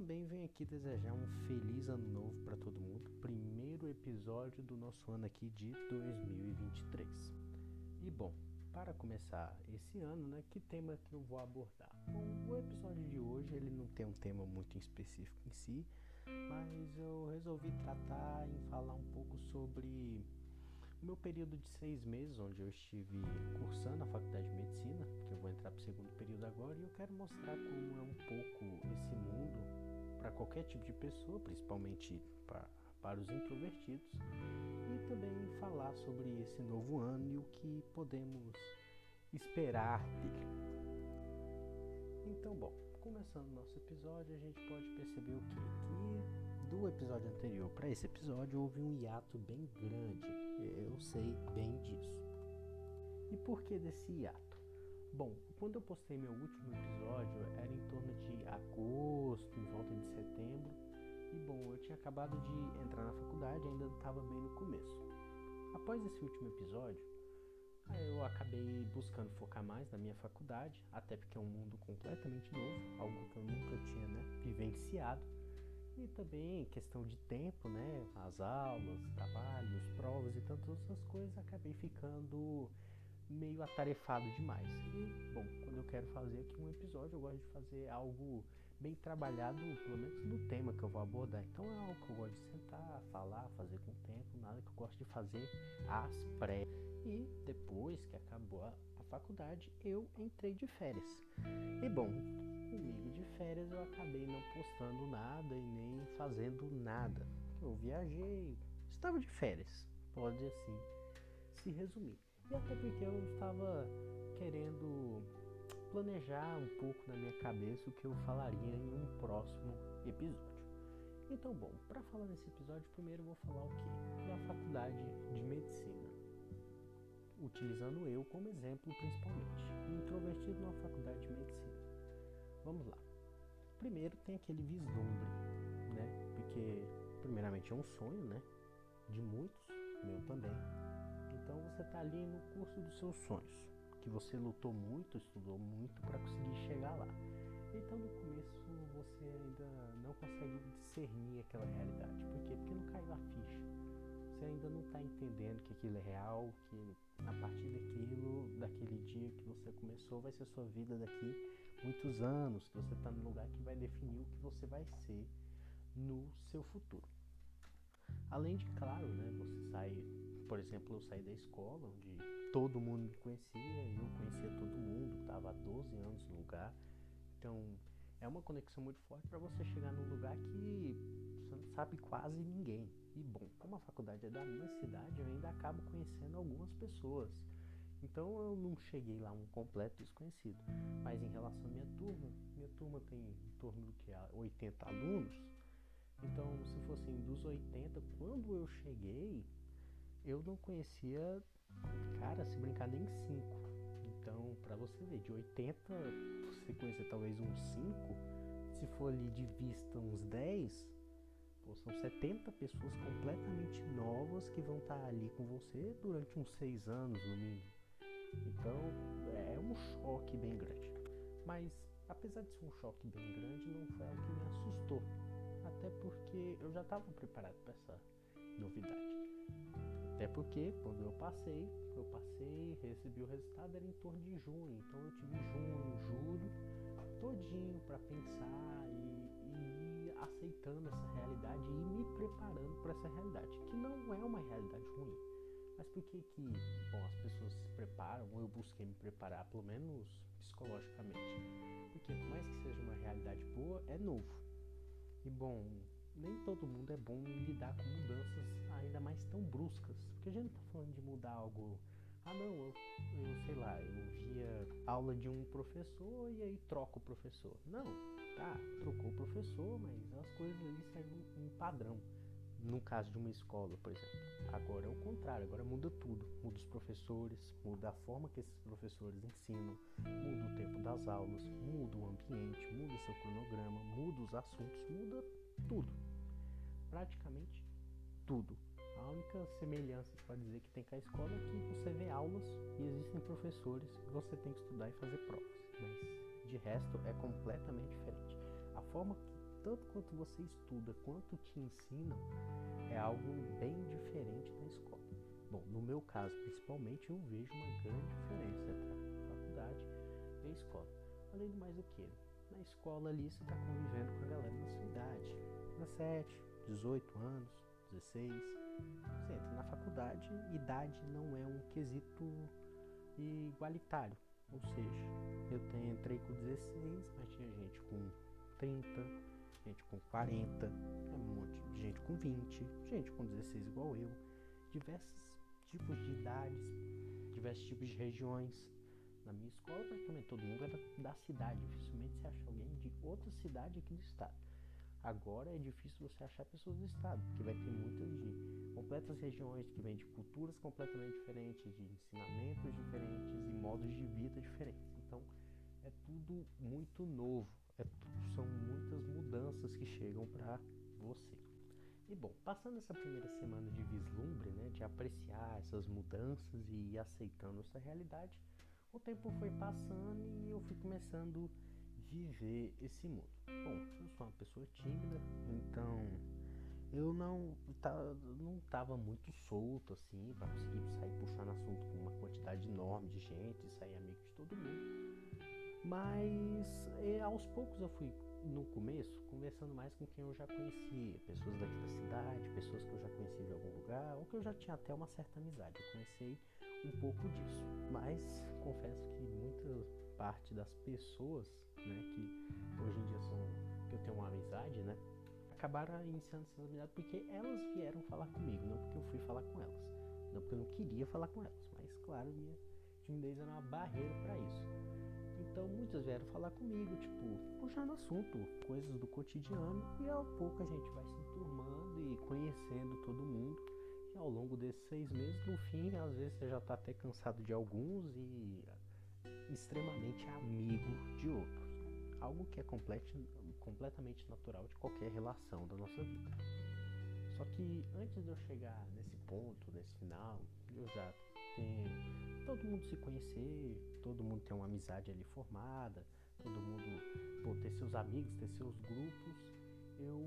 também venho aqui desejar um feliz ano novo para todo mundo. Primeiro episódio do nosso ano aqui de 2023. E bom, para começar esse ano, né, que tema que eu vou abordar? Bom, o episódio de hoje ele não tem um tema muito específico em si, mas eu resolvi tratar em falar um pouco sobre o meu período de seis meses, onde eu estive cursando a faculdade de medicina, que eu vou entrar para o segundo período agora, e eu quero mostrar como é um pouco esse mundo para qualquer tipo de pessoa, principalmente para, para os introvertidos, e também falar sobre esse novo ano e o que podemos esperar dele. Então, bom, começando o nosso episódio, a gente pode perceber o quê? Que do episódio anterior para esse episódio houve um hiato bem grande. Eu sei bem disso. E por que desse hiato? Bom, quando eu postei meu último episódio era em torno de agosto, em volta de setembro. E bom, eu tinha acabado de entrar na faculdade, ainda estava bem no começo. Após esse último episódio, eu acabei buscando focar mais na minha faculdade, até porque é um mundo completamente novo, algo que eu nunca tinha né, vivenciado. E também questão de tempo, né? As aulas, trabalhos, provas e tantas outras coisas, acabei ficando meio atarefado demais. E, bom, quando eu quero fazer aqui um episódio, eu gosto de fazer algo bem trabalhado, pelo menos no tema que eu vou abordar. Então é algo que eu gosto de sentar, falar, fazer com tempo, nada que eu gosto de fazer às pré. E depois que acabou a, a faculdade, eu entrei de férias. E bom, comigo de férias eu acabei não postando nada e nem fazendo nada. Eu viajei, estava de férias, pode assim se resumir. E até porque eu estava querendo planejar um pouco na minha cabeça o que eu falaria em um próximo episódio. Então, bom, para falar nesse episódio, primeiro eu vou falar o quê? Da faculdade de medicina. Utilizando eu como exemplo, principalmente. Introvertido na faculdade de medicina. Vamos lá. Primeiro tem aquele vislumbre, né? Porque, primeiramente, é um sonho, né? De muitos, meu também então você está ali no curso dos seus sonhos, que você lutou muito, estudou muito para conseguir chegar lá. Então no começo você ainda não consegue discernir aquela realidade. Por quê? Porque não caiu a ficha. Você ainda não está entendendo que aquilo é real, que a partir daquilo, daquele dia que você começou, vai ser sua vida daqui muitos anos, que você está no lugar que vai definir o que você vai ser no seu futuro. Além de, claro, né, você sai por exemplo, eu saí da escola, onde todo mundo me conhecia, eu conhecia todo mundo, estava há 12 anos no lugar. Então, é uma conexão muito forte para você chegar num lugar que você não sabe quase ninguém. E bom, como a faculdade é da minha cidade, eu ainda acabo conhecendo algumas pessoas. Então eu não cheguei lá um completo desconhecido. Mas em relação à minha turma, minha turma tem em torno do que 80 alunos. Então, se fossem dos 80, quando eu cheguei, eu não conhecia, cara, se brincar nem 5. Então, para você ver, de 80, você conhecer talvez uns 5, se for ali de vista uns 10, pô, são 70 pessoas completamente novas que vão estar tá ali com você durante uns 6 anos no mínimo. Então, é um choque bem grande. Mas, apesar de ser um choque bem grande, não foi algo que me assustou. Até porque eu já estava preparado para essa novidade. Até porque quando eu passei, eu passei, recebi o resultado era em torno de junho. Então eu tive junho, julho, todinho para pensar e, e aceitando essa realidade e me preparando para essa realidade, que não é uma realidade ruim. Mas por que que, bom, as pessoas se preparam, ou eu busquei me preparar, pelo menos psicologicamente? Porque por mais que seja uma realidade boa, é novo. E bom, nem todo mundo é bom em lidar com mudanças ainda mais tão bruscas. Porque a gente não tá falando de mudar algo. Ah não, eu, eu sei lá, eu via aula de um professor e aí troco o professor. Não, tá, trocou o professor, mas as coisas ali seguem um padrão. No caso de uma escola, por exemplo. Agora é o contrário, agora muda tudo. Muda os professores, muda a forma que esses professores ensinam, muda o tempo das aulas, muda o ambiente, muda seu cronograma, muda os assuntos, muda tudo. Praticamente tudo. A única semelhança que pode dizer que tem com a escola é que você vê aulas e existem professores você tem que estudar e fazer provas, mas de resto é completamente diferente. A forma que tanto quanto você estuda quanto te ensinam é algo bem diferente da escola. Bom, no meu caso principalmente eu vejo uma grande diferença entre a faculdade e a escola. Além do mais o que? Na escola ali você está convivendo com a galera da sua idade, 17, 18 anos, 16. Você entra na faculdade, idade não é um quesito igualitário. Ou seja, eu entrei com 16, mas tinha gente com 30, gente com 40, um monte de gente com 20, gente com 16 igual eu, diversos tipos de idades, diversos tipos de regiões. Na minha escola, praticamente todo mundo era da cidade, dificilmente você acha alguém de outra cidade aqui do estado. Agora é difícil você achar pessoas do estado, porque vai ter muitas de completas regiões que vêm de culturas completamente diferentes, de ensinamentos diferentes e modos de vida diferentes. Então é tudo muito novo, é, são muitas mudanças que chegam para você. E bom, passando essa primeira semana de vislumbre, né, de apreciar essas mudanças e ir aceitando essa realidade, o tempo foi passando e eu fui começando a viver esse mundo. Bom, eu sou uma pessoa tímida, então eu não tá, não estava muito solto assim para conseguir sair puxando assunto com uma quantidade enorme de gente, sair amigo de todo mundo. Mas é, aos poucos eu fui no começo, conversando mais com quem eu já conhecia, pessoas daqui da cidade, pessoas que eu já conhecia de algum lugar, ou que eu já tinha até uma certa amizade. Eu conheci um pouco disso. Mas confesso que muita parte das pessoas, né, que hoje em dia são que eu tenho uma amizade, né, acabaram iniciando essa amizade porque elas vieram falar comigo, não porque eu fui falar com elas, não porque eu não queria falar com elas, mas claro, minha timidez era uma barreira para isso. Então muitas vieram falar comigo, tipo, puxando assunto, coisas do cotidiano, e ao pouco a gente vai se enturmando e conhecendo todo mundo. E ao longo desses seis meses, no fim, às vezes você já está até cansado de alguns e extremamente amigo de outros. Algo que é complet, completamente natural de qualquer relação da nossa vida. Só que antes de eu chegar nesse ponto, nesse final, eu já tenho todo mundo se conhecer, todo mundo ter uma amizade ali formada, todo mundo pô, ter seus amigos, ter seus grupos, eu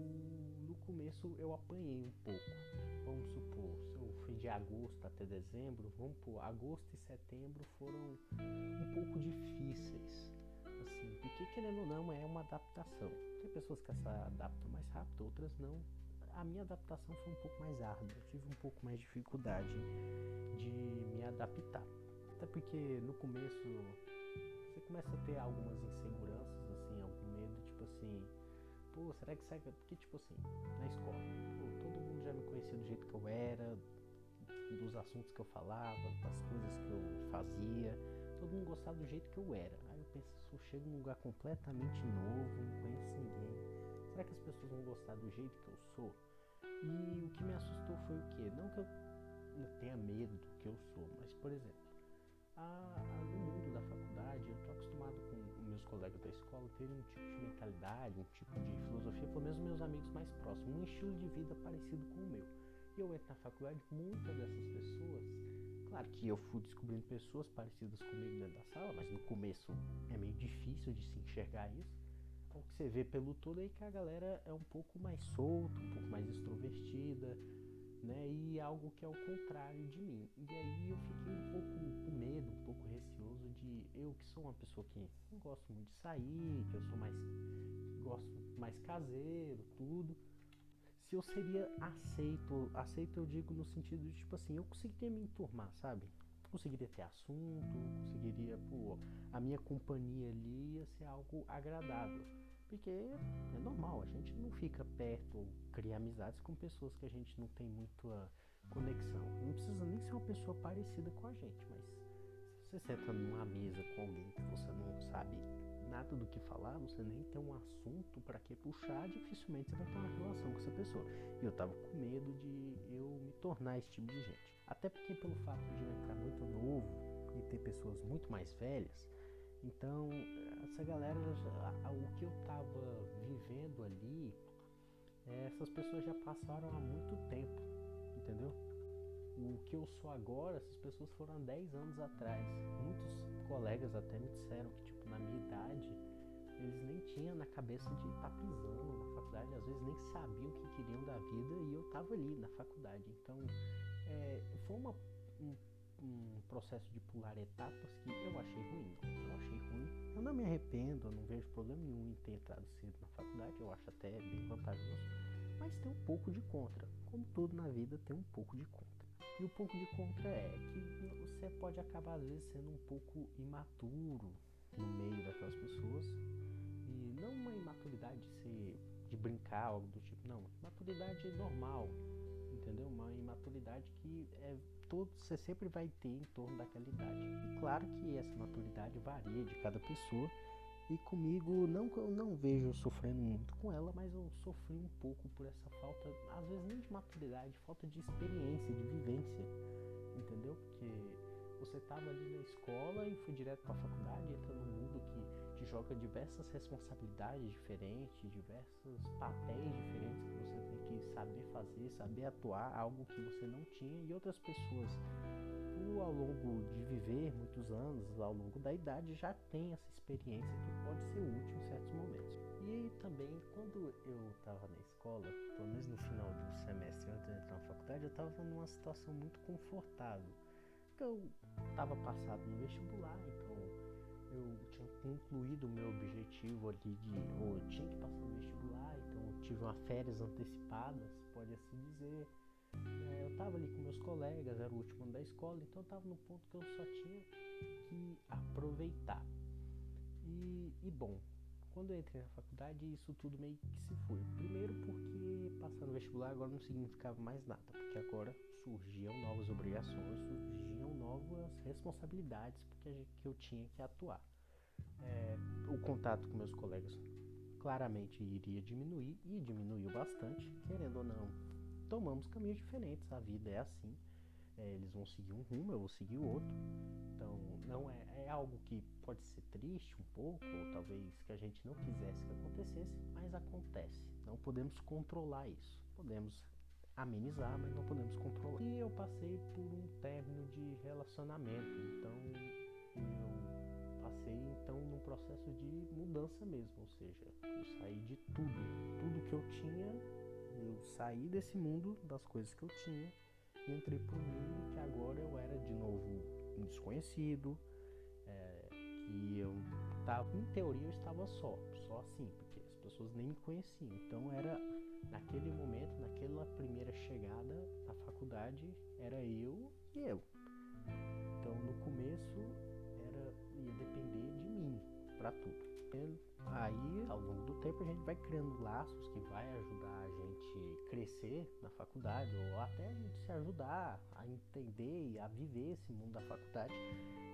no começo eu apanhei um pouco. Vamos supor, se eu fui de agosto até dezembro, vamos por agosto e setembro foram um pouco difíceis. Assim, porque querendo ou não é uma adaptação. Tem pessoas que se adaptam mais rápido, outras não. A minha adaptação foi um pouco mais árdua, eu tive um pouco mais de dificuldade de me adaptar. Até porque no começo você começa a ter algumas inseguranças, assim, algum medo, tipo assim, pô, será que sai. Porque, tipo assim, na escola, pô, todo mundo já me conhecia do jeito que eu era, dos assuntos que eu falava, das coisas que eu fazia, todo mundo gostava do jeito que eu era. Eu chego num lugar completamente novo, não conheço ninguém. Será que as pessoas vão gostar do jeito que eu sou? E o que me assustou foi o quê? Não que eu tenha medo do que eu sou, mas, por exemplo, a, a, no mundo da faculdade, eu estou acostumado com meus colegas da escola terem um tipo de mentalidade, um tipo de filosofia, pelo menos meus amigos mais próximos, um estilo de vida parecido com o meu. E eu entro na faculdade, muitas dessas pessoas, claro que eu fui descobrindo pessoas parecidas comigo dentro da sala, mas no começo é meio difícil de se enxergar isso. O que você vê pelo todo aí que a galera é um pouco mais solta, um pouco mais extrovertida, né? E algo que é o contrário de mim. E aí eu fiquei um pouco com medo, um pouco receoso de eu que sou uma pessoa que não gosto muito de sair, que eu sou mais gosto mais caseiro, tudo. Se eu seria aceito, aceito eu digo no sentido de tipo assim, eu conseguiria me enturmar, sabe? Conseguiria ter assunto, conseguiria, pô, a minha companhia ali ia ser algo agradável porque é normal, a gente não fica perto ou cria amizades com pessoas que a gente não tem muita conexão. Não precisa nem ser uma pessoa parecida com a gente, mas se você senta numa mesa com alguém que você não sabe nada do que falar, você nem tem um assunto para que puxar, dificilmente você vai ter uma relação com essa pessoa. E eu tava com medo de eu me tornar esse tipo de gente. Até porque pelo fato de eu entrar muito novo e ter pessoas muito mais velhas, então, essa galera, o que eu tava vivendo ali, é, essas pessoas já passaram há muito tempo, entendeu? o que eu sou agora, essas pessoas foram há 10 anos atrás. Muitos colegas até me disseram que, tipo, na minha idade, eles nem tinham na cabeça de estar tá pisando na faculdade, às vezes nem sabiam o que queriam da vida e eu estava ali na faculdade. Então, é, foi uma, um, um, processo de pular etapas que eu achei ruim. Eu achei ruim. Eu não me arrependo, eu não vejo problema nenhum em ter entrado cedo na faculdade, eu acho até bem vantajoso. Mas tem um pouco de contra. Como tudo na vida, tem um pouco de contra. E o pouco de contra é que você pode acabar, às vezes, sendo um pouco imaturo no meio daquelas pessoas. E não uma imaturidade de ser de brincar, algo do tipo, não. Maturidade normal, entendeu? Uma imaturidade que é todo, você sempre vai ter em torno daquela idade. E claro que essa maturidade varia de cada pessoa. E comigo, não eu não vejo sofrendo muito com ela, mas eu sofri um pouco por essa falta, às vezes nem de maturidade, falta de experiência, de vivência, entendeu? Porque você estava ali na escola e foi direto para a faculdade, entra num mundo que te joga diversas responsabilidades diferentes, diversos papéis diferentes que você tem que saber fazer, saber atuar, algo que você não tinha e outras pessoas ao longo de viver muitos anos, ao longo da idade, já tem essa experiência que pode ser útil em certos momentos. E também, quando eu estava na escola, pelo menos no final do semestre antes de entrar na faculdade, eu estava numa situação muito confortável eu estava passado no vestibular, então eu tinha concluído o meu objetivo ali de, ou eu tinha que passar no vestibular, então tive uma férias antecipadas, pode assim dizer. É, eu estava ali com meus colegas, era o último ano da escola, então eu estava no ponto que eu só tinha que aproveitar. E, e bom, quando eu entrei na faculdade, isso tudo meio que se foi. Primeiro porque passar no vestibular agora não significava mais nada, porque agora surgiam novas obrigações, surgiam novas responsabilidades porque que eu tinha que atuar. É, o contato com meus colegas claramente iria diminuir e diminuiu bastante, querendo ou não. Tomamos caminhos diferentes, a vida é assim. É, eles vão seguir um rumo, eu vou seguir o outro. Então, não é, é algo que pode ser triste um pouco, ou talvez que a gente não quisesse que acontecesse, mas acontece. Não podemos controlar isso. Podemos amenizar, mas não podemos controlar. E eu passei por um término de relacionamento, então eu passei então num processo de mudança mesmo, ou seja, eu saí de tudo, tudo que eu tinha, eu saí desse mundo das coisas que eu tinha e entrei para um mundo que agora eu era de novo um desconhecido, é, que eu tava, em teoria eu estava só, só assim, pessoas nem me conheciam, então era naquele momento, naquela primeira chegada na faculdade, era eu e eu. Então no começo era ia depender de mim para tudo. Aí, ao longo do tempo, a gente vai criando laços que vai ajudar a gente crescer na faculdade ou até a gente se ajudar a entender e a viver esse mundo da faculdade,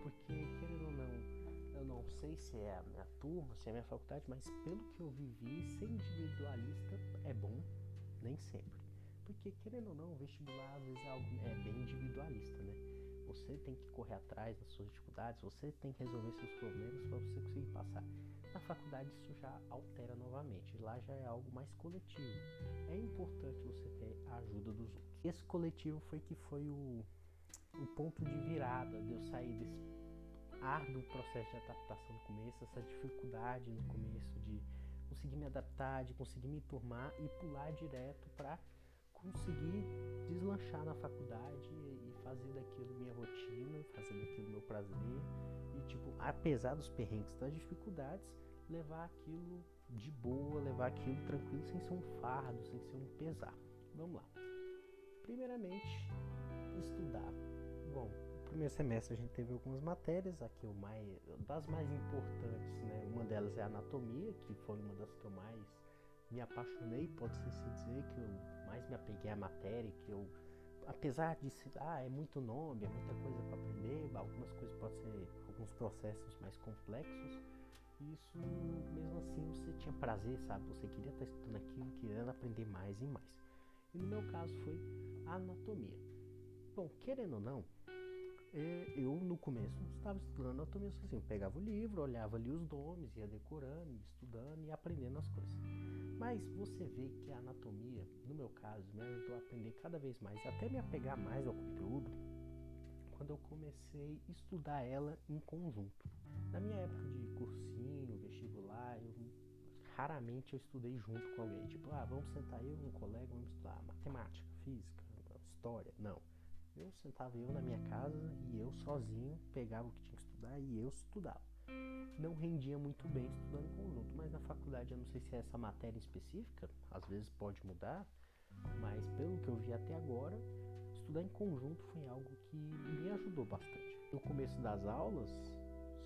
porque querendo ou não, eu não sei se é a minha turma, se é a minha faculdade, mas pelo que eu vivi, ser individualista é bom, nem sempre. Porque querendo ou não, o vestibular às vezes é, algo, é bem individualista, né? Você tem que correr atrás das suas dificuldades, você tem que resolver seus problemas para você conseguir passar. Na faculdade isso já altera novamente, lá já é algo mais coletivo. É importante você ter a ajuda dos outros. Esse coletivo foi que foi o, o ponto de virada de eu sair desse árduo processo de adaptação no começo, essa dificuldade no começo de conseguir me adaptar, de conseguir me turmar e pular direto para conseguir deslanchar na faculdade e fazer daquilo minha rotina, fazer daquilo meu prazer e tipo, apesar dos perrengues, das dificuldades, levar aquilo de boa, levar aquilo tranquilo, sem ser um fardo, sem ser um pesar. Vamos lá. Primeiramente, estudar. Bom, primeiro semestre a gente teve algumas matérias, aqui o mais das mais importantes, né? Uma delas é anatomia, que foi uma das que eu mais me apaixonei, pode-se assim dizer, que eu mais me apeguei à matéria, que eu apesar de ser, ah, é muito nome, é muita coisa para aprender, algumas coisas podem ser alguns processos mais complexos, isso mesmo assim você tinha prazer, sabe? Você queria estar estudando aquilo, querendo aprender mais e mais. E no meu caso foi a anatomia. Bom, querendo ou não, eu no começo estava estudando anatomia assim, eu pegava o livro, olhava ali os nomes, ia decorando, estudando e aprendendo as coisas. Mas você vê que a anatomia, no meu caso, me ajudou a aprender cada vez mais, até me apegar mais ao conteúdo, quando eu comecei a estudar ela em conjunto. Na minha época de cursinho, vestibular, eu raramente eu estudei junto com alguém. Tipo, ah, vamos sentar eu e um colega, vamos estudar matemática, física, história. Não. Eu sentava eu na minha casa e eu sozinho pegava o que tinha que estudar e eu estudava. Não rendia muito bem estudando em conjunto, mas na faculdade eu não sei se é essa matéria específica, às vezes pode mudar, mas pelo que eu vi até agora, estudar em conjunto foi algo que me ajudou bastante. No começo das aulas,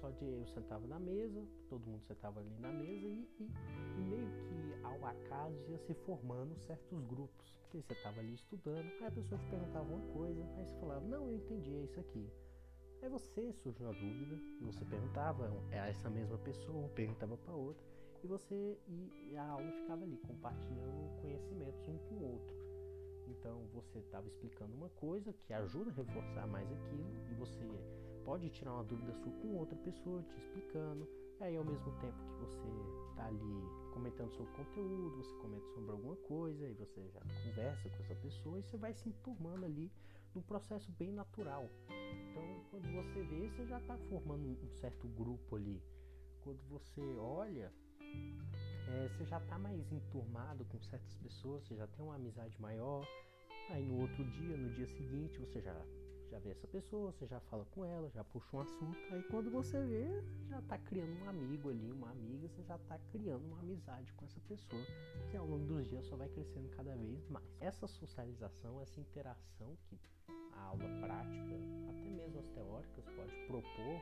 só de eu sentava na mesa, todo mundo sentava ali na mesa e, e, e meio que ao acaso ia se formando certos grupos. Porque você estava ali estudando, aí a pessoa te perguntava uma coisa, aí você falava, não, eu entendi, é isso aqui. Aí você surgiu a dúvida, você perguntava a essa mesma pessoa, perguntava para outra, e você e a aula ficava ali compartilhando conhecimentos um com o outro. Então você estava explicando uma coisa que ajuda a reforçar mais aquilo, e você pode tirar uma dúvida sua com outra pessoa te explicando. E aí, ao mesmo tempo que você está ali comentando sobre conteúdo, você comenta sobre alguma coisa, e você já conversa com essa pessoa e você vai se enturmando ali num processo bem natural. Então, quando você vê, você já está formando um certo grupo ali. Quando você olha, é, você já está mais enturmado com certas pessoas, você já tem uma amizade maior. Aí no outro dia, no dia seguinte, você já já vê essa pessoa, você já fala com ela, já puxa um assunto, aí quando você vê, já tá criando um amigo ali, uma amiga, você já tá criando uma amizade com essa pessoa, que ao longo dos dias só vai crescendo cada vez mais. Essa socialização, essa interação que a aula prática, até mesmo as teóricas, pode propor,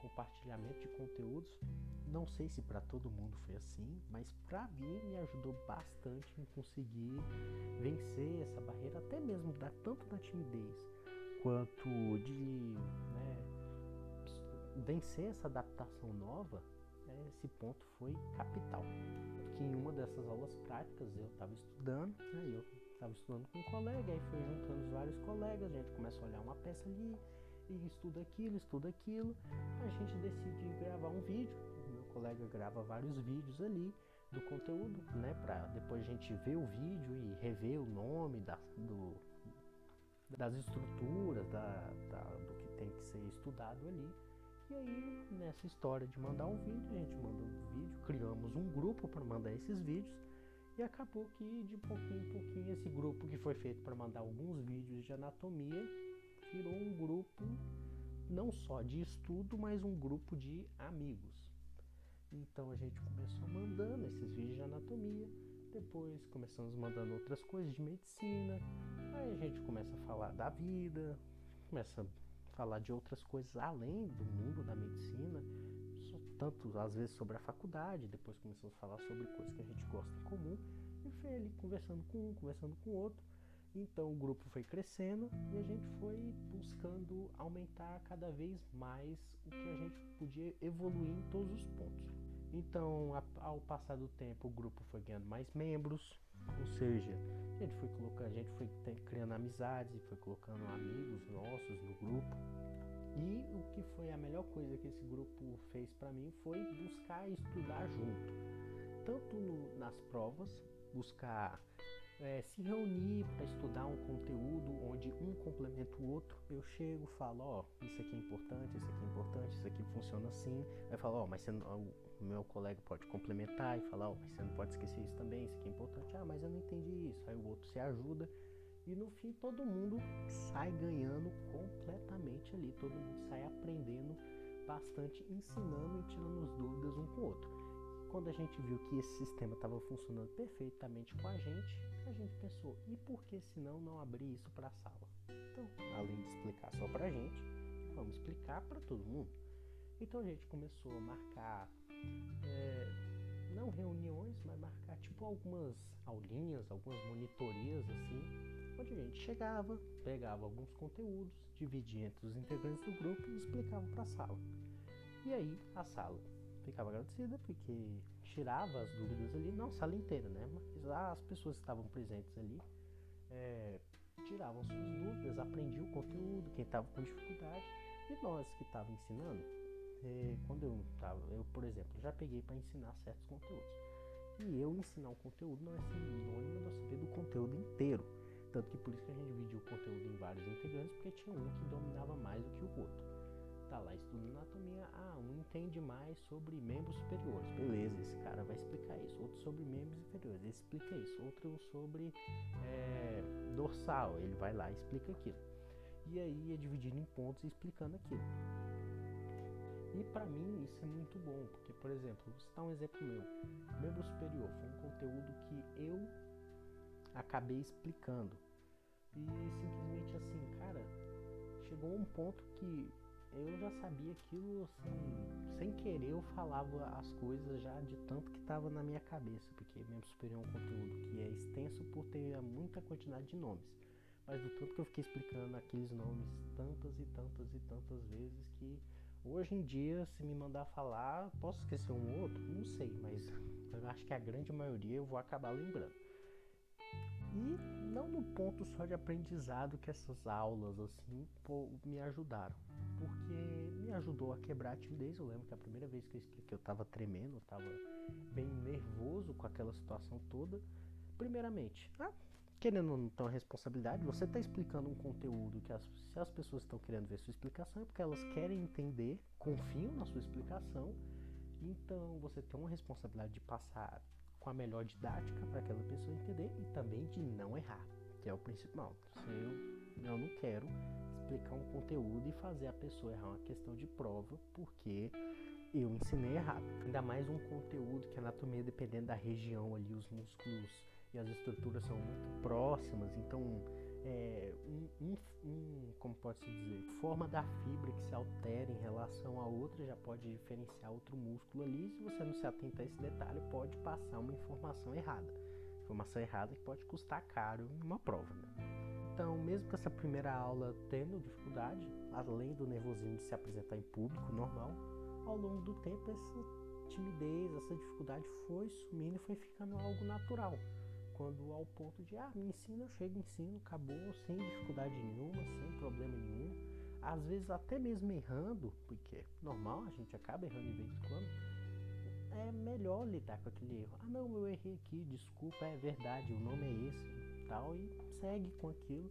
compartilhamento de conteúdos, não sei se para todo mundo foi assim, mas para mim me ajudou bastante em conseguir vencer essa barreira, até mesmo da tanto da timidez quanto de né, vencer essa adaptação nova, né, esse ponto foi capital. Que em uma dessas aulas práticas eu estava estudando, né, eu estava estudando com um colega, aí foi juntando vários colegas, a gente começa a olhar uma peça ali, e estuda aquilo, estuda aquilo, a gente decide gravar um vídeo, o meu colega grava vários vídeos ali, do conteúdo, né, para depois a gente ver o vídeo e rever o nome da, do, das estruturas, da, da, do que tem que ser estudado ali. E aí, nessa história de mandar um vídeo, a gente mandou um vídeo, criamos um grupo para mandar esses vídeos. E acabou que de pouquinho em pouquinho esse grupo que foi feito para mandar alguns vídeos de anatomia virou um grupo não só de estudo, mas um grupo de amigos. Então a gente começou mandando esses vídeos de anatomia, depois começamos mandando outras coisas de medicina, Aí a gente começa a falar da vida, começa a falar de outras coisas além do mundo da medicina, tanto às vezes sobre a faculdade, depois começamos a falar sobre coisas que a gente gosta em comum, e foi ali conversando com um, conversando com o outro. Então o grupo foi crescendo e a gente foi buscando aumentar cada vez mais o que a gente podia evoluir em todos os pontos. Então, ao passar do tempo, o grupo foi ganhando mais membros, ou seja, a gente foi colocando, a gente foi criando amizades, foi colocando amigos nossos no grupo. E o que foi a melhor coisa que esse grupo fez para mim foi buscar estudar junto. Tanto no, nas provas, buscar é, se reunir para estudar um conteúdo onde um complementa o outro. Eu chego, falo, ó, oh, isso aqui é importante, isso aqui é importante, isso aqui funciona assim. Aí falo, ó, oh, mas você meu colega pode complementar e falar, oh, mas você não pode esquecer isso também, isso aqui é importante. Ah, mas eu não entendi isso. Aí o outro se ajuda e no fim todo mundo sai ganhando completamente ali, todo mundo sai aprendendo bastante, ensinando e tirando as dúvidas um com o outro. Quando a gente viu que esse sistema estava funcionando perfeitamente com a gente, a gente pensou, e por que senão não abrir isso para a sala? Então, além de explicar só para a gente, vamos explicar para todo mundo. Então a gente começou a marcar é, não reuniões, mas marcar tipo algumas aulinhas, algumas monitorias assim, onde a gente chegava, pegava alguns conteúdos, dividia entre os integrantes do grupo e explicava para a sala. E aí a sala ficava agradecida porque tirava as dúvidas ali, não a sala inteira, né? Mas as pessoas que estavam presentes ali é, tiravam suas dúvidas, aprendiam o conteúdo, quem estava com dificuldade, e nós que estávamos ensinando, é, quando eu estava, eu, por exemplo, já peguei para ensinar certos conteúdos. E eu ensinar o conteúdo não é sinônimo de saber do conteúdo inteiro. Tanto que por isso que a gente dividiu o conteúdo em vários integrantes, porque tinha um que dominava mais do que o outro. Tá lá estudando anatomia, ah, um entende mais sobre membros superiores. Beleza, esse cara vai explicar isso. Outro sobre membros inferiores, ele explica isso. Outro sobre é, dorsal, ele vai lá e explica aquilo. E aí é dividido em pontos e explicando aquilo. E para mim isso é muito bom, porque, por exemplo, vou citar um exemplo meu. Membro superior foi um conteúdo que eu acabei explicando. E simplesmente assim, cara, chegou um ponto que eu já sabia aquilo assim, sem querer eu falava as coisas já de tanto que estava na minha cabeça, porque membro superior é um conteúdo que é extenso por ter muita quantidade de nomes. Mas do tanto que eu fiquei explicando aqueles nomes tantas e tantas e tantas vezes que Hoje em dia, se me mandar falar, posso esquecer um outro? Não sei, mas eu acho que a grande maioria eu vou acabar lembrando. E não no ponto só de aprendizado que essas aulas assim pô, me ajudaram, porque me ajudou a quebrar a timidez. Eu lembro que a primeira vez que eu expliquei eu estava tremendo, eu estava bem nervoso com aquela situação toda. Primeiramente, ah, querendo ou não ter uma responsabilidade, você está explicando um conteúdo que as, se as pessoas estão querendo ver sua explicação é porque elas querem entender, confiam na sua explicação, então você tem uma responsabilidade de passar com a melhor didática para aquela pessoa entender e também de não errar, que é o principal. Eu, eu não quero explicar um conteúdo e fazer a pessoa errar uma questão de prova porque eu ensinei errado. Ainda mais um conteúdo que a anatomia, dependendo da região ali, os músculos e as estruturas são muito próximas, então é, um, um, um, como pode se dizer, forma da fibra que se altera em relação a outra já pode diferenciar outro músculo ali. Se você não se atenta a esse detalhe, pode passar uma informação errada, informação errada que pode custar caro uma prova. Né? Então, mesmo com essa primeira aula tendo dificuldade, além do nervosismo de se apresentar em público normal, ao longo do tempo essa timidez, essa dificuldade foi sumindo e foi ficando algo natural quando ao ponto de, ah, me ensina, eu chego, ensino, acabou, sem dificuldade nenhuma, sem problema nenhum. Às vezes até mesmo errando, porque é normal, a gente acaba errando de vez em quando, é melhor lidar com aquele erro. Ah não, eu errei aqui, desculpa, é verdade, o nome é esse tal, e segue com aquilo,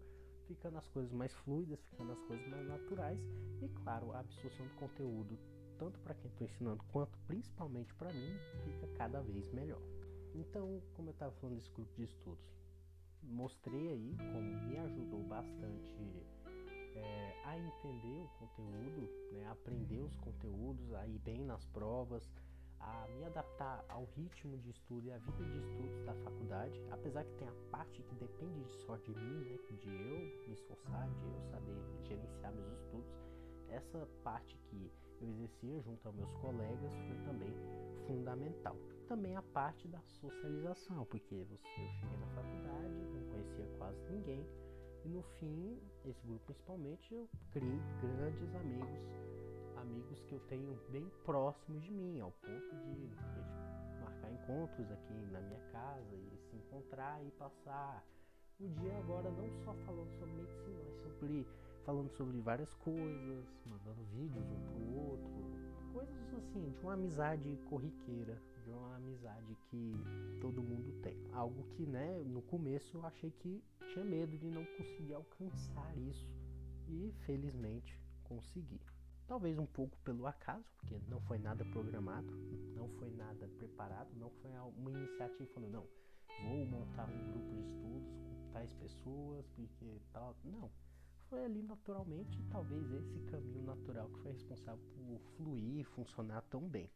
ficando as coisas mais fluidas, ficando as coisas mais naturais, e claro, a absorção do conteúdo, tanto para quem estou ensinando quanto principalmente para mim, fica cada vez melhor. Então, como eu estava falando desse grupo de estudos, mostrei aí como me ajudou bastante é, a entender o conteúdo, né, aprender os conteúdos, a ir bem nas provas, a me adaptar ao ritmo de estudo e à vida de estudos da faculdade, apesar que tem a parte que depende só de mim, né, de eu me esforçar, de eu saber gerenciar meus estudos, essa parte que eu exercia junto aos meus colegas foi também fundamental. Também a parte da socialização, porque eu cheguei na faculdade, não conhecia quase ninguém, e no fim, esse grupo principalmente, eu criei grandes amigos, amigos que eu tenho bem próximos de mim, ao ponto de marcar encontros aqui na minha casa e se encontrar e passar o dia agora não só falando sobre medicina, mas sobre falando sobre várias coisas, mandando vídeos um pro outro, coisas assim, de uma amizade corriqueira, de uma amizade que todo mundo tem. Algo que, né, no começo eu achei que tinha medo de não conseguir alcançar isso e felizmente consegui. Talvez um pouco pelo acaso, porque não foi nada programado, não foi nada preparado, não foi uma iniciativa falando, não, vou montar um grupo de estudos com tais pessoas, porque tal. Não foi ali naturalmente, talvez esse caminho natural que foi responsável por fluir e funcionar tão bem.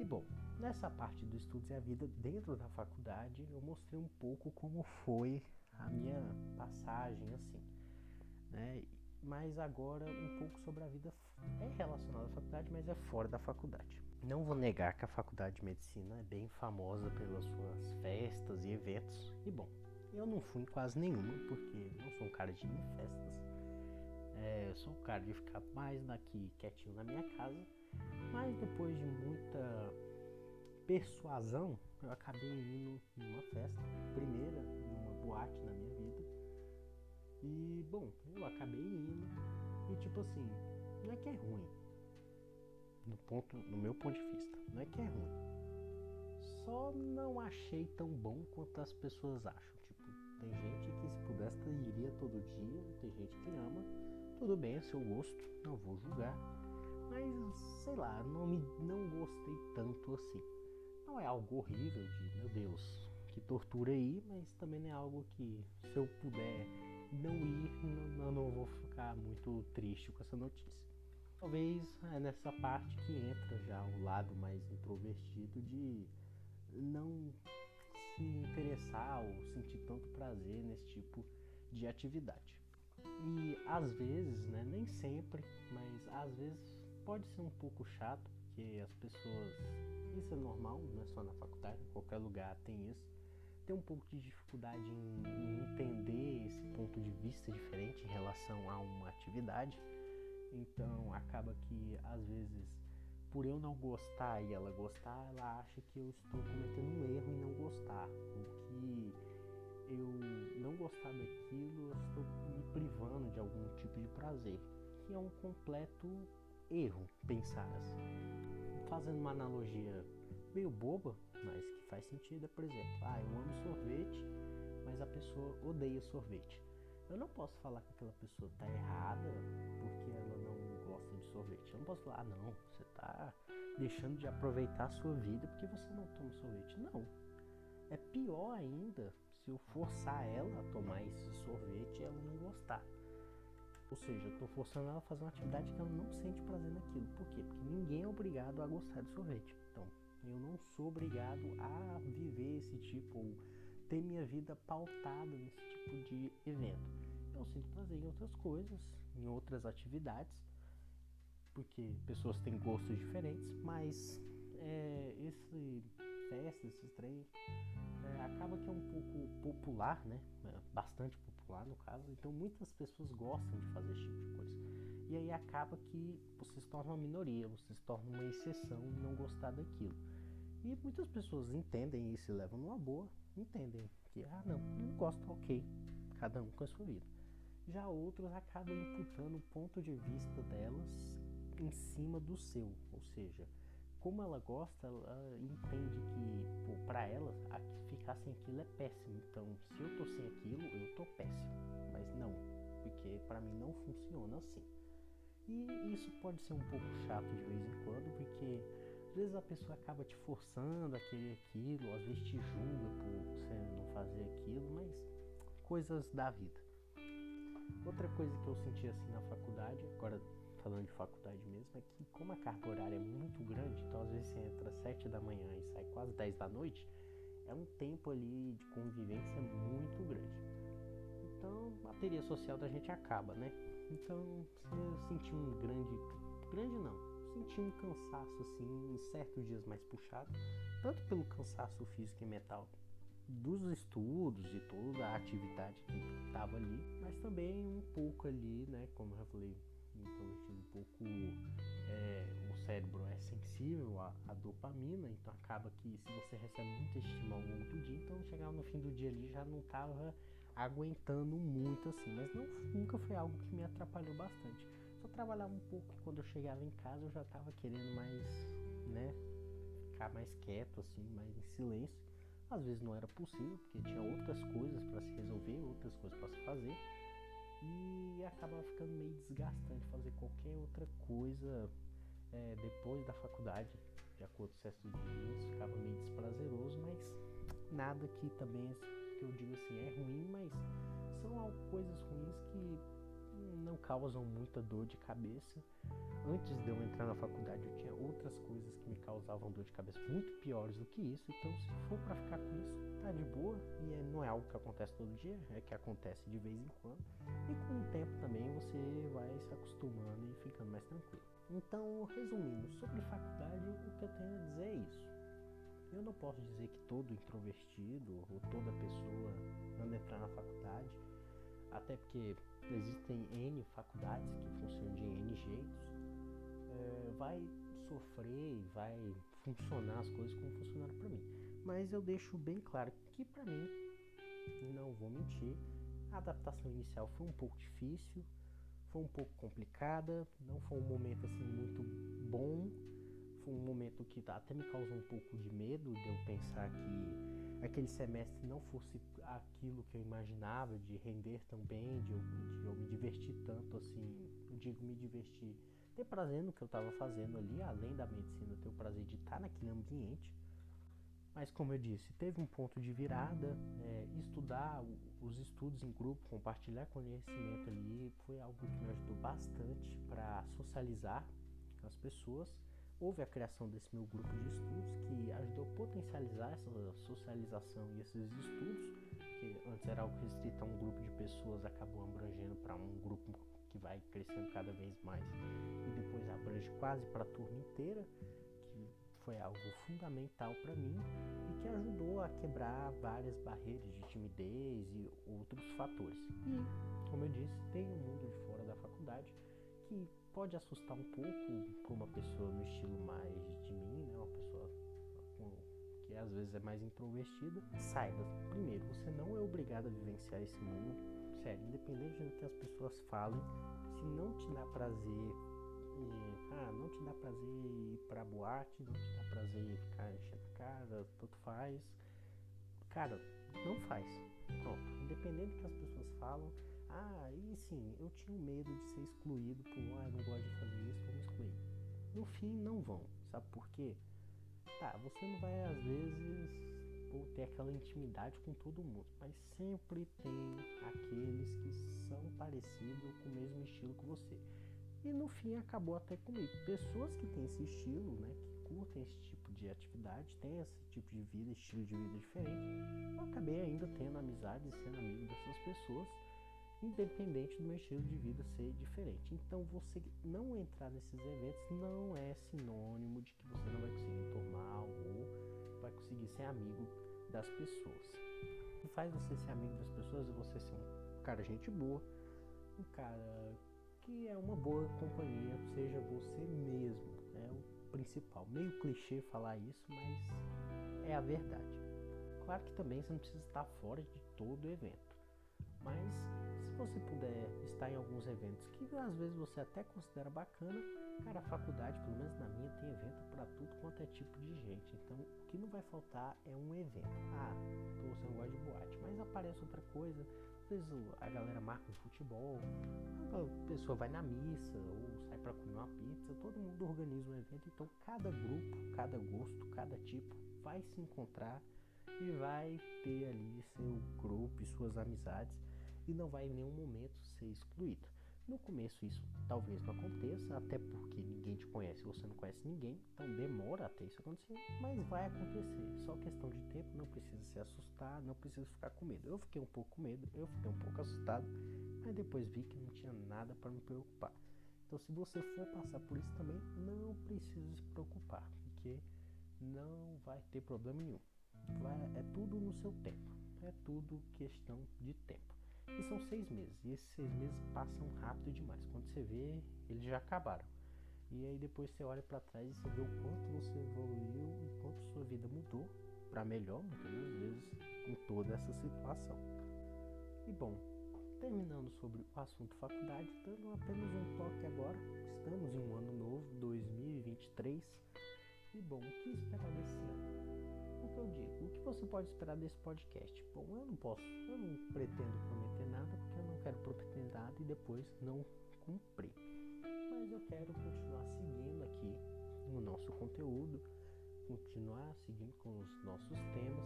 E bom, nessa parte do estudos e a vida dentro da faculdade, eu mostrei um pouco como foi a minha passagem assim, né? Mas agora um pouco sobre a vida é relacionada à faculdade, mas é fora da faculdade. Não vou negar que a faculdade de medicina é bem famosa pelas suas festas e eventos. E bom, eu não fui em quase nenhuma, porque não sou um cara de festas. Sou o cara de ficar mais daqui quietinho na minha casa, mas depois de muita persuasão, eu acabei indo numa festa, primeira numa boate na minha vida. E, bom, eu acabei indo. E, tipo assim, não é que é ruim. No, ponto, no meu ponto de vista, não é que é ruim. Só não achei tão bom quanto as pessoas acham. Tipo, tem gente que se pudesse iria todo dia, tem gente que ama. Tudo bem, é seu gosto, não vou julgar. Mas, sei lá, não, me, não gostei tanto assim. Não é algo horrível de, meu Deus, que tortura aí, mas também não é algo que, se eu puder não ir, não, não vou ficar muito triste com essa notícia. Talvez é nessa parte que entra já o lado mais introvertido de não se interessar ou sentir tanto prazer nesse tipo de atividade. E às vezes, né, nem sempre, mas às vezes pode ser um pouco chato, porque as pessoas. Isso é normal, não é só na faculdade, em qualquer lugar tem isso ter um pouco de dificuldade em, em entender esse ponto de vista diferente em relação a uma atividade. Então acaba que às vezes por eu não gostar e ela gostar, ela acha que eu estou cometendo um erro em não gostar, ou que eu não gostar daquilo, eu estou me privando de algum tipo de prazer, que é um completo erro pensar assim. Fazendo uma analogia meio boba, mas que faz sentido é, por exemplo, ah, eu amo sorvete, mas a pessoa odeia sorvete. Eu não posso falar que aquela pessoa está errada porque ela não gosta de sorvete. Eu não posso falar, ah, não, você está deixando de aproveitar a sua vida porque você não toma sorvete. Não. É pior ainda se eu forçar ela a tomar esse sorvete ela não gostar. Ou seja, eu estou forçando ela a fazer uma atividade que ela não sente prazer naquilo. Por quê? Porque ninguém é obrigado a gostar de sorvete. Então, eu não sou obrigado a viver esse tipo ou ter minha vida pautada nesse tipo de evento. Eu sinto prazer em outras coisas, em outras atividades, porque pessoas têm gostos diferentes, mas é, esse festa, esses trem, é, acaba que é um pouco popular, né? É bastante popular no caso, então muitas pessoas gostam de fazer esse tipo de coisa. E aí acaba que você se torna uma minoria, você se torna uma exceção não gostar daquilo. E muitas pessoas entendem isso e levam numa boa, entendem que, ah, não, não gosto, ok, cada um com a sua vida. Já outros acabam imputando o ponto de vista delas em cima do seu, ou seja, como ela gosta, ela entende que para ela ficar sem aquilo é péssimo. Então, se eu tô sem aquilo, eu tô péssimo. Mas não, porque para mim não funciona assim. E isso pode ser um pouco chato de vez em quando, porque às vezes a pessoa acaba te forçando a querer aquilo, às vezes te julga por você não fazer aquilo, mas coisas da vida. Outra coisa que eu senti assim na faculdade, agora falando de faculdade mesmo, é que como a carga horária é muito grande, então às vezes você entra às 7 da manhã e sai quase 10 da noite, é um tempo ali de convivência muito grande. Então a bateria social da gente acaba, né? Então você sentir um grande. Grande não, senti um cansaço assim em certos dias mais puxado, tanto pelo cansaço físico e mental dos estudos e toda a atividade que estava ali, mas também um pouco ali, né, como eu já falei, então um pouco é, o cérebro é sensível à, à, dopamina, então acaba que se você recebe muito estímulo ao longo do dia, então chegava no fim do dia ali já não estava aguentando muito assim, mas não, nunca foi algo que me atrapalhou bastante só trabalhava um pouco. Quando eu chegava em casa, eu já estava querendo mais, né, ficar mais quieto, assim, mais em silêncio. Às vezes não era possível, porque tinha outras coisas para se resolver, outras coisas para se fazer. E acabava ficando meio desgastante fazer qualquer outra coisa é, depois da faculdade, de acordo com certos dias, ficava meio desprazeroso, mas nada que também que eu digo assim é ruim, mas são coisas ruins que não causam muita dor de cabeça. Antes de eu entrar na faculdade, eu tinha outras coisas que me causavam dor de cabeça muito piores do que isso. Então, se for para ficar com isso, tá de boa. E é, não é algo que acontece todo dia, é que acontece de vez em quando. E com o tempo também você vai se acostumando e ficando mais tranquilo. Então, resumindo, sobre faculdade, o que eu tenho a dizer é isso. Eu não posso dizer que todo introvertido ou toda pessoa quando entrar na faculdade, até porque existem N faculdades que funcionam de N jeitos, é, vai sofrer vai funcionar as coisas como funcionaram para mim. Mas eu deixo bem claro que para mim, não vou mentir, A adaptação inicial foi um pouco difícil, foi um pouco complicada, não foi um momento assim muito bom. Foi um momento que até me causou um pouco de medo de eu pensar que aquele semestre não fosse aquilo que eu imaginava, de render tão bem, de eu, de eu me divertir tanto assim. Eu digo me divertir, ter prazer no que eu estava fazendo ali, além da medicina, ter o prazer de estar naquele ambiente. Mas como eu disse, teve um ponto de virada, é, estudar os estudos em grupo, compartilhar conhecimento ali, foi algo que me ajudou bastante para socializar com as pessoas. Houve a criação desse meu grupo de estudos que ajudou a potencializar essa socialização e esses estudos, que antes era algo restrito a um grupo de pessoas, acabou abrangendo para um grupo que vai crescendo cada vez mais e depois abrange quase para a turma inteira foi algo fundamental para mim e que ajudou a quebrar várias barreiras de timidez e outros fatores. E, como eu disse, tem um mundo de fora da faculdade que pode assustar um pouco para uma pessoa no estilo mais de mim, né? Uma pessoa que às vezes é mais introvertida. Saiba, primeiro, você não é obrigado a vivenciar esse mundo. Sério, independente do que as pessoas falem, se não te dá prazer ah, não te dá prazer ir pra boate, não te dá prazer ficar enchendo a cara, tanto faz. Cara, não faz. Pronto. Independente do que as pessoas falam, ah, e sim, eu tinha medo de ser excluído por, ah, eu não gosto de fazer isso, me excluir. No fim, não vão. Sabe por quê? Tá, você não vai às vezes ter aquela intimidade com todo mundo, mas sempre tem aqueles que são parecidos com o mesmo estilo que você. E no fim acabou até comigo. Pessoas que têm esse estilo, né, que curtem esse tipo de atividade, têm esse tipo de vida, estilo de vida diferente, eu acabei ainda tendo amizade e sendo amigo dessas pessoas, independente do meu estilo de vida ser diferente. Então você não entrar nesses eventos não é sinônimo de que você não vai conseguir tomar ou vai conseguir ser amigo das pessoas. O que faz você ser amigo das pessoas é você ser um cara gente boa, um cara que é uma boa companhia, seja você mesmo. É o principal. Meio clichê falar isso, mas é a verdade. Claro que também você não precisa estar fora de todo o evento. Mas você puder estar em alguns eventos que às vezes você até considera bacana, cara, a faculdade, pelo menos na minha, tem evento para tudo quanto é tipo de gente. Então o que não vai faltar é um evento. Ah, você não gosta de boate, mas aparece outra coisa. Às vezes a galera marca um futebol, a pessoa vai na missa ou sai para comer uma pizza, todo mundo organiza um evento, então cada grupo, cada gosto, cada tipo vai se encontrar e vai ter ali seu grupo e suas amizades e não vai em nenhum momento ser excluído. No começo isso talvez não aconteça, até porque ninguém te conhece, você não conhece ninguém, então demora até isso acontecer, mas vai acontecer. Só questão de tempo, não precisa se assustar, não precisa ficar com medo. Eu fiquei um pouco com medo, eu fiquei um pouco assustado, mas depois vi que não tinha nada para me preocupar. Então se você for passar por isso também, não precisa se preocupar, porque não vai ter problema nenhum. Vai, é tudo no seu tempo, é tudo questão de tempo. E são seis meses. E esses seis meses passam rápido demais. Quando você vê, eles já acabaram. E aí depois você olha para trás e você vê o quanto você evoluiu e quanto sua vida mudou para melhor, muitas vezes, com toda essa situação. E bom, terminando sobre o assunto faculdade, dando apenas um toque agora. Estamos em um ano novo, 2023. E bom, o que esperar desse ano? O que eu digo. O que você pode esperar desse podcast? Bom, eu não posso, eu não pretendo prometer nada porque eu não quero prometer nada e depois não cumprir. Mas eu quero continuar seguindo aqui o nosso conteúdo, continuar seguindo com os nossos temas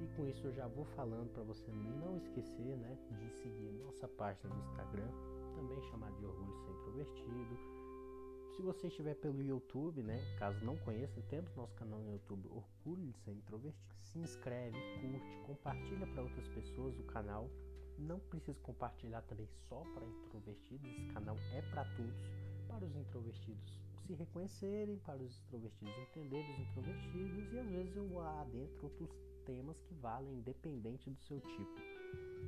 e com isso eu já vou falando para você não esquecer, né, de seguir nossa página no Instagram, também chamada de Orgulho Ser Introvertido se você estiver pelo YouTube, né, caso não conheça, temos nosso canal no YouTube Orgulho de Ser Introvertido. Se inscreve, curte, compartilha para outras pessoas o canal. Não precisa compartilhar também só para introvertidos, esse canal é para todos, para os introvertidos se reconhecerem, para os extrovertidos entenderem os introvertidos e às vezes eu adentro outros temas que valem independente do seu tipo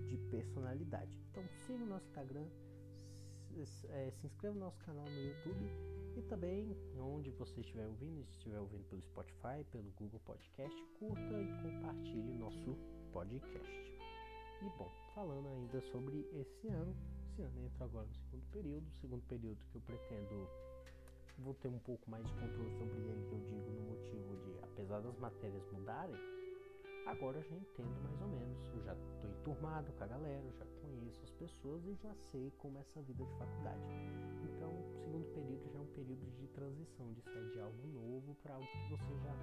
de personalidade. Então siga o nosso Instagram, é, se inscreva no nosso canal no YouTube e também, onde você estiver ouvindo, se estiver ouvindo pelo Spotify, pelo Google Podcast, curta e compartilhe o nosso podcast. E bom, falando ainda sobre esse ano. Esse ano entra agora no segundo período, segundo período que eu pretendo vou ter um pouco mais de controle sobre ele, que eu digo no motivo de, apesar das matérias mudarem, agora eu já entendo mais ou menos. Eu já estou enturmado com a galera, já conheço as pessoas e já sei como é essa vida de faculdade. Então, o segundo período já é um período de transição, de sair de algo novo para algo que você já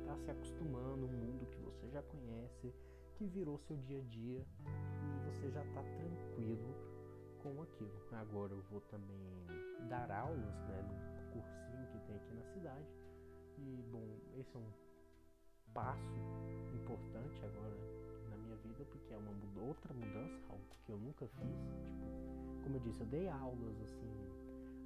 está se acostumando, um mundo que você já conhece, que virou seu dia a dia e você já está tranquilo com aquilo. Agora eu vou também dar aulas, né, no cursinho que tem aqui na cidade. E bom, esse é um passo importante agora na minha vida, porque é uma outra mudança, algo que eu nunca fiz. Tipo, como eu disse, eu dei aulas assim,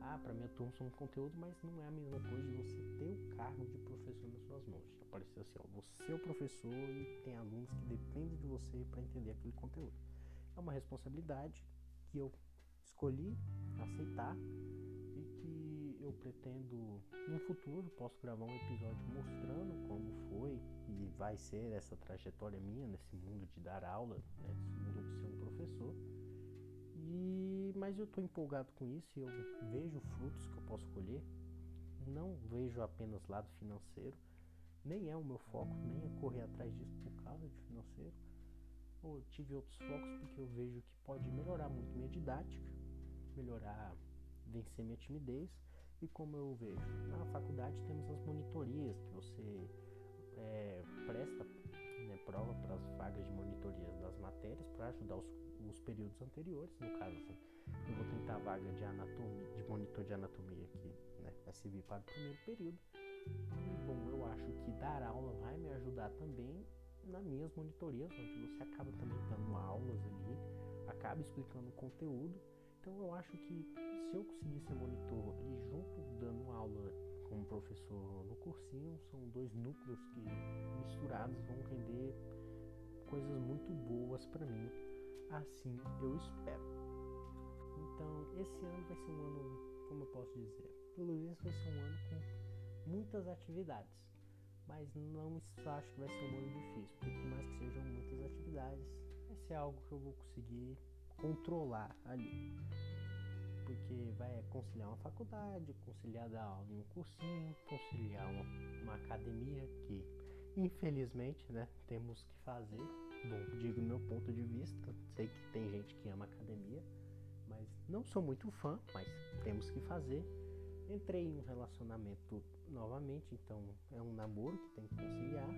ah, para minha turma são conteúdo, mas não é a mesma coisa de você ter o cargo de professor nas suas mãos. Apareceu assim, ó, você é o professor e tem alunos que dependem de você para entender aquele conteúdo. É uma responsabilidade que eu escolhi aceitar eu pretendo no futuro posso gravar um episódio mostrando como foi e vai ser essa trajetória minha nesse mundo de dar aula, né, nesse mundo de ser um professor. E mas eu estou empolgado com isso e eu vejo frutos que eu posso colher. Não vejo apenas lado financeiro, nem é o meu foco, nem é correr atrás disso por causa de financeiro. Eu tive outros focos porque eu vejo que pode melhorar muito minha didática, melhorar, vencer minha timidez. E como eu vejo, na faculdade temos as monitorias que você é, presta né, prova para as vagas de monitorias das matérias para ajudar os, os, períodos anteriores. No caso, assim, eu vou tentar a vaga de anatomia, de monitor de anatomia aqui, né, vai servir para o primeiro período. E, bom, eu acho que dar aula vai me ajudar também nas minhas monitorias, onde você acaba também dando aulas ali, acaba explicando o conteúdo então eu acho que se eu conseguir ser monitor e junto dando aula como professor no cursinho, são dois núcleos que misturados vão render coisas muito boas para mim. Assim eu espero. Então esse ano vai ser um ano, como eu posso dizer, pelo visto vai ser um ano com muitas atividades. Mas não acho que vai ser um ano difícil, porque por mais que sejam muitas atividades, vai ser algo que eu vou conseguir controlar ali. Porque vai conciliar uma faculdade, conciliar dar aula em um cursinho, conciliar uma, uma academia que infelizmente né, temos que fazer. Bom, digo meu ponto de vista, sei que tem gente que ama academia, mas não sou muito fã, mas temos que fazer. Entrei em um relacionamento novamente, então é um namoro que tem que conciliar.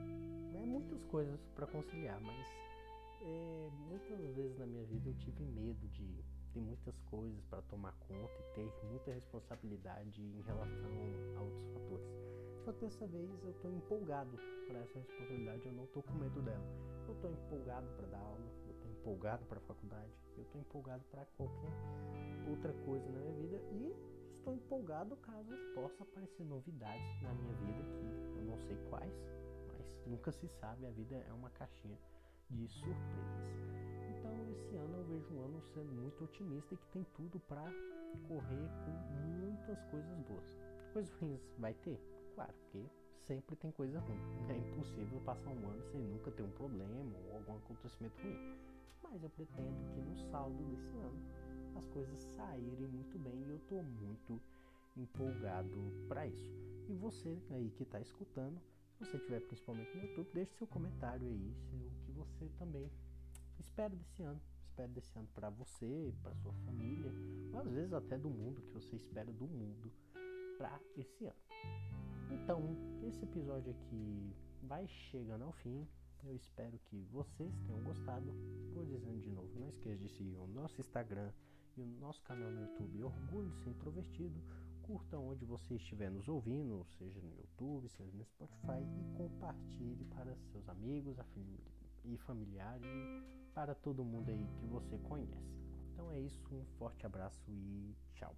É muitas coisas para conciliar, mas é, muitas vezes na minha vida eu tive medo de ter muitas coisas para tomar conta e ter muita responsabilidade em relação a outros fatores. Só que dessa vez eu estou empolgado para essa responsabilidade, eu não estou com medo dela. Eu estou empolgado para dar aula, eu estou empolgado para a faculdade, eu estou empolgado para qualquer outra coisa na minha vida e estou empolgado caso possa aparecer novidades na minha vida que eu não sei quais, mas nunca se sabe, a vida é uma caixinha de surpresas. Então, esse ano eu vejo um ano sendo muito otimista e que tem tudo para correr com muitas coisas boas. Coisas ruins vai ter? Claro, porque sempre tem coisa ruim. É impossível passar um ano sem nunca ter um problema ou algum acontecimento ruim. Mas eu pretendo que no saldo desse ano as coisas saírem muito bem e eu estou muito empolgado para isso. E você aí que está escutando, você estiver principalmente no YouTube, deixe seu comentário aí, o que você também espera desse ano. Espera desse ano para você, para sua família, ou às vezes até do mundo, que você espera do mundo para esse ano. Então, esse episódio aqui vai chegando ao fim. Eu espero que vocês tenham gostado. Vou dizendo de novo, não esqueça de seguir o nosso Instagram e o nosso canal no YouTube Orgulho Ser Introvertido curta onde você estiver nos ouvindo, seja no YouTube, seja no Spotify, e compartilhe para seus amigos e familiares para todo mundo aí que você conhece. Então é isso, um forte abraço e tchau.